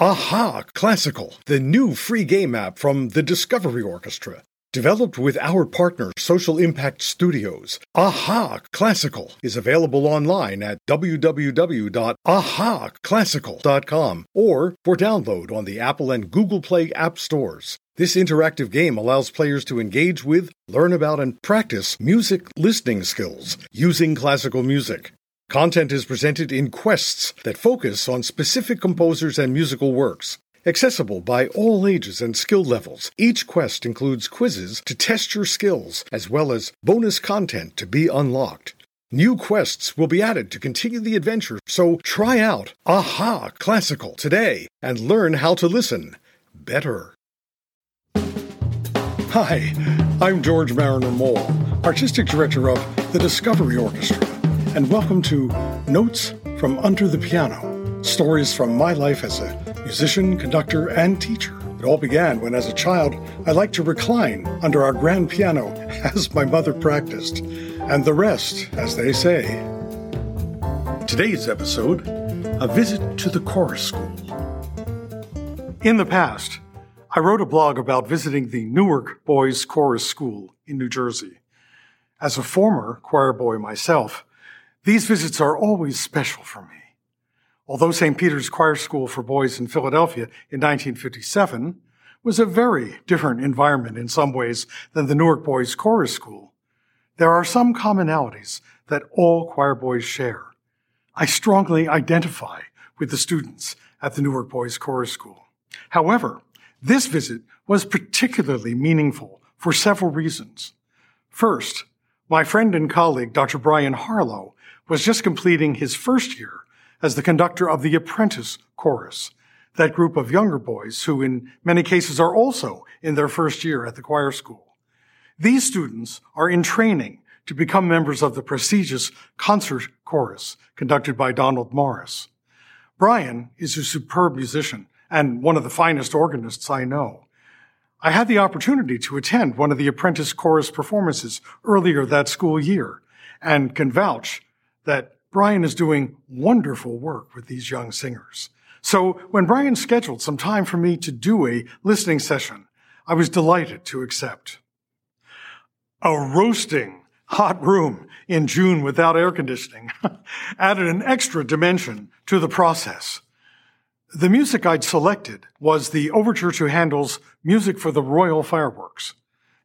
Aha Classical, the new free game app from the Discovery Orchestra. Developed with our partner Social Impact Studios, Aha Classical is available online at www.ahaclassical.com or for download on the Apple and Google Play app stores. This interactive game allows players to engage with, learn about, and practice music listening skills using classical music. Content is presented in quests that focus on specific composers and musical works. Accessible by all ages and skill levels, each quest includes quizzes to test your skills, as well as bonus content to be unlocked. New quests will be added to continue the adventure, so try out Aha Classical today and learn how to listen better. Hi, I'm George Marriner Maull, Artistic Director of the Discovery Orchestra, and welcome to Notes from Under the Piano stories from my life as a musician, conductor, and teacher. It all began when, as a child, I liked to recline under our grand piano as my mother practiced, and the rest, as they say. Today's episode A Visit to the Chorus School. In the past, I wrote a blog about visiting the Newark Boys Chorus School in New Jersey. As a former choir boy myself, these visits are always special for me. Although St. Peter's Choir School for Boys in Philadelphia in 1957 was a very different environment in some ways than the Newark Boys Chorus School, there are some commonalities that all choir boys share. I strongly identify with the students at the Newark Boys Chorus School. However, this visit was particularly meaningful for several reasons. First, my friend and colleague, Dr. Brian Harlow, was just completing his first year as the conductor of the apprentice chorus, that group of younger boys who in many cases are also in their first year at the choir school. These students are in training to become members of the prestigious concert chorus conducted by Donald Morris. Brian is a superb musician and one of the finest organists I know. I had the opportunity to attend one of the apprentice chorus performances earlier that school year and can vouch that Brian is doing wonderful work with these young singers. So when Brian scheduled some time for me to do a listening session, I was delighted to accept. A roasting hot room in June without air conditioning added an extra dimension to the process. The music I'd selected was the overture to Handel's Music for the Royal Fireworks.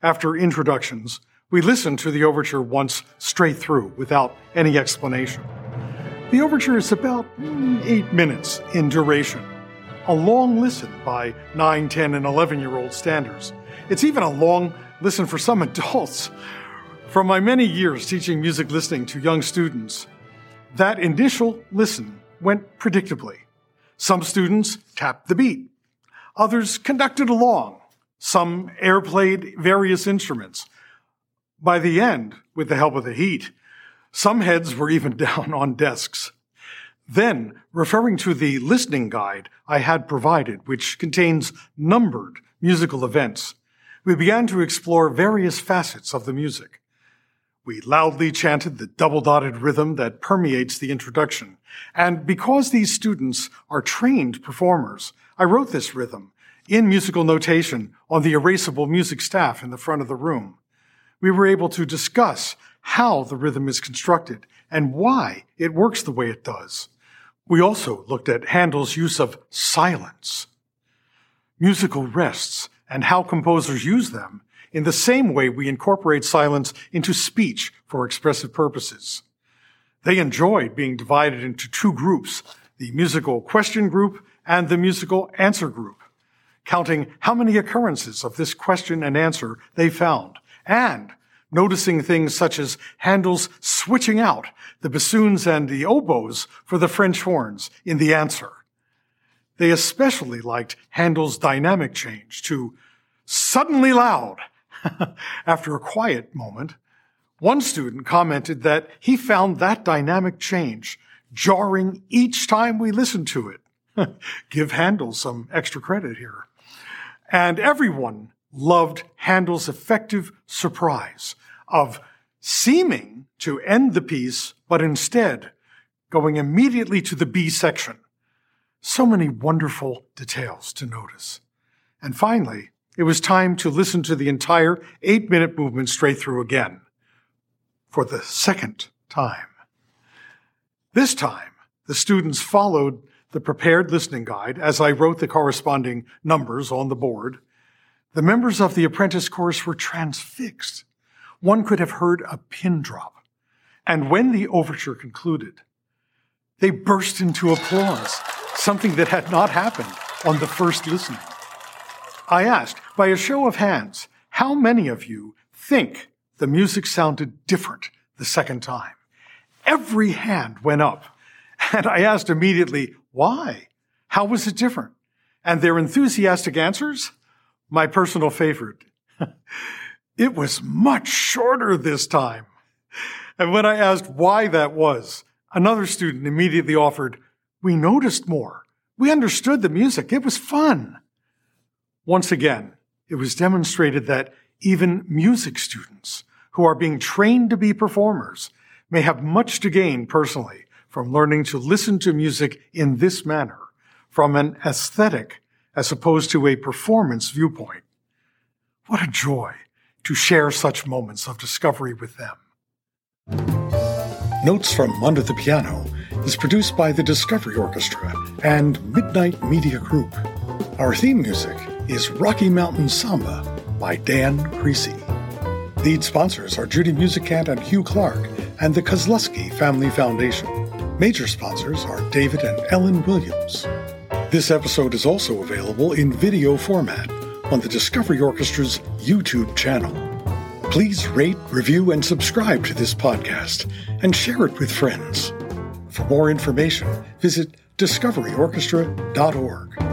After introductions, we listened to the overture once straight through without any explanation. The overture is about mm, eight minutes in duration, a long listen by 9, 10, and 11 year old standards. It's even a long listen for some adults. From my many years teaching music listening to young students, that initial listen went predictably. Some students tapped the beat. Others conducted along. Some airplayed various instruments. By the end, with the help of the heat, some heads were even down on desks. Then, referring to the listening guide I had provided, which contains numbered musical events, we began to explore various facets of the music. We loudly chanted the double dotted rhythm that permeates the introduction. And because these students are trained performers, I wrote this rhythm in musical notation on the erasable music staff in the front of the room we were able to discuss how the rhythm is constructed and why it works the way it does. We also looked at Handel's use of silence, musical rests, and how composers use them in the same way we incorporate silence into speech for expressive purposes. They enjoyed being divided into two groups, the musical question group and the musical answer group, counting how many occurrences of this question and answer they found and noticing things such as Handel's switching out the bassoons and the oboes for the French horns in the answer. They especially liked Handel's dynamic change to suddenly loud after a quiet moment. One student commented that he found that dynamic change jarring each time we listened to it. Give Handel some extra credit here. And everyone loved Handel's effective surprise of seeming to end the piece, but instead going immediately to the B section. So many wonderful details to notice. And finally, it was time to listen to the entire eight minute movement straight through again for the second time. This time, the students followed the prepared listening guide as I wrote the corresponding numbers on the board. The members of the apprentice chorus were transfixed. One could have heard a pin drop. And when the overture concluded, they burst into applause, something that had not happened on the first listening. I asked, by a show of hands, how many of you think the music sounded different the second time? Every hand went up. And I asked immediately, why? How was it different? And their enthusiastic answers? My personal favorite. it was much shorter this time. And when I asked why that was, another student immediately offered, we noticed more. We understood the music. It was fun. Once again, it was demonstrated that even music students who are being trained to be performers may have much to gain personally from learning to listen to music in this manner from an aesthetic as opposed to a performance viewpoint. What a joy to share such moments of discovery with them. Notes from Under the Piano is produced by the Discovery Orchestra and Midnight Media Group. Our theme music is Rocky Mountain Samba by Dan Creasy. Lead sponsors are Judy Musicant and Hugh Clark and the Kozlowski Family Foundation. Major sponsors are David and Ellen Williams. This episode is also available in video format on the Discovery Orchestra's YouTube channel. Please rate, review, and subscribe to this podcast and share it with friends. For more information, visit discoveryorchestra.org.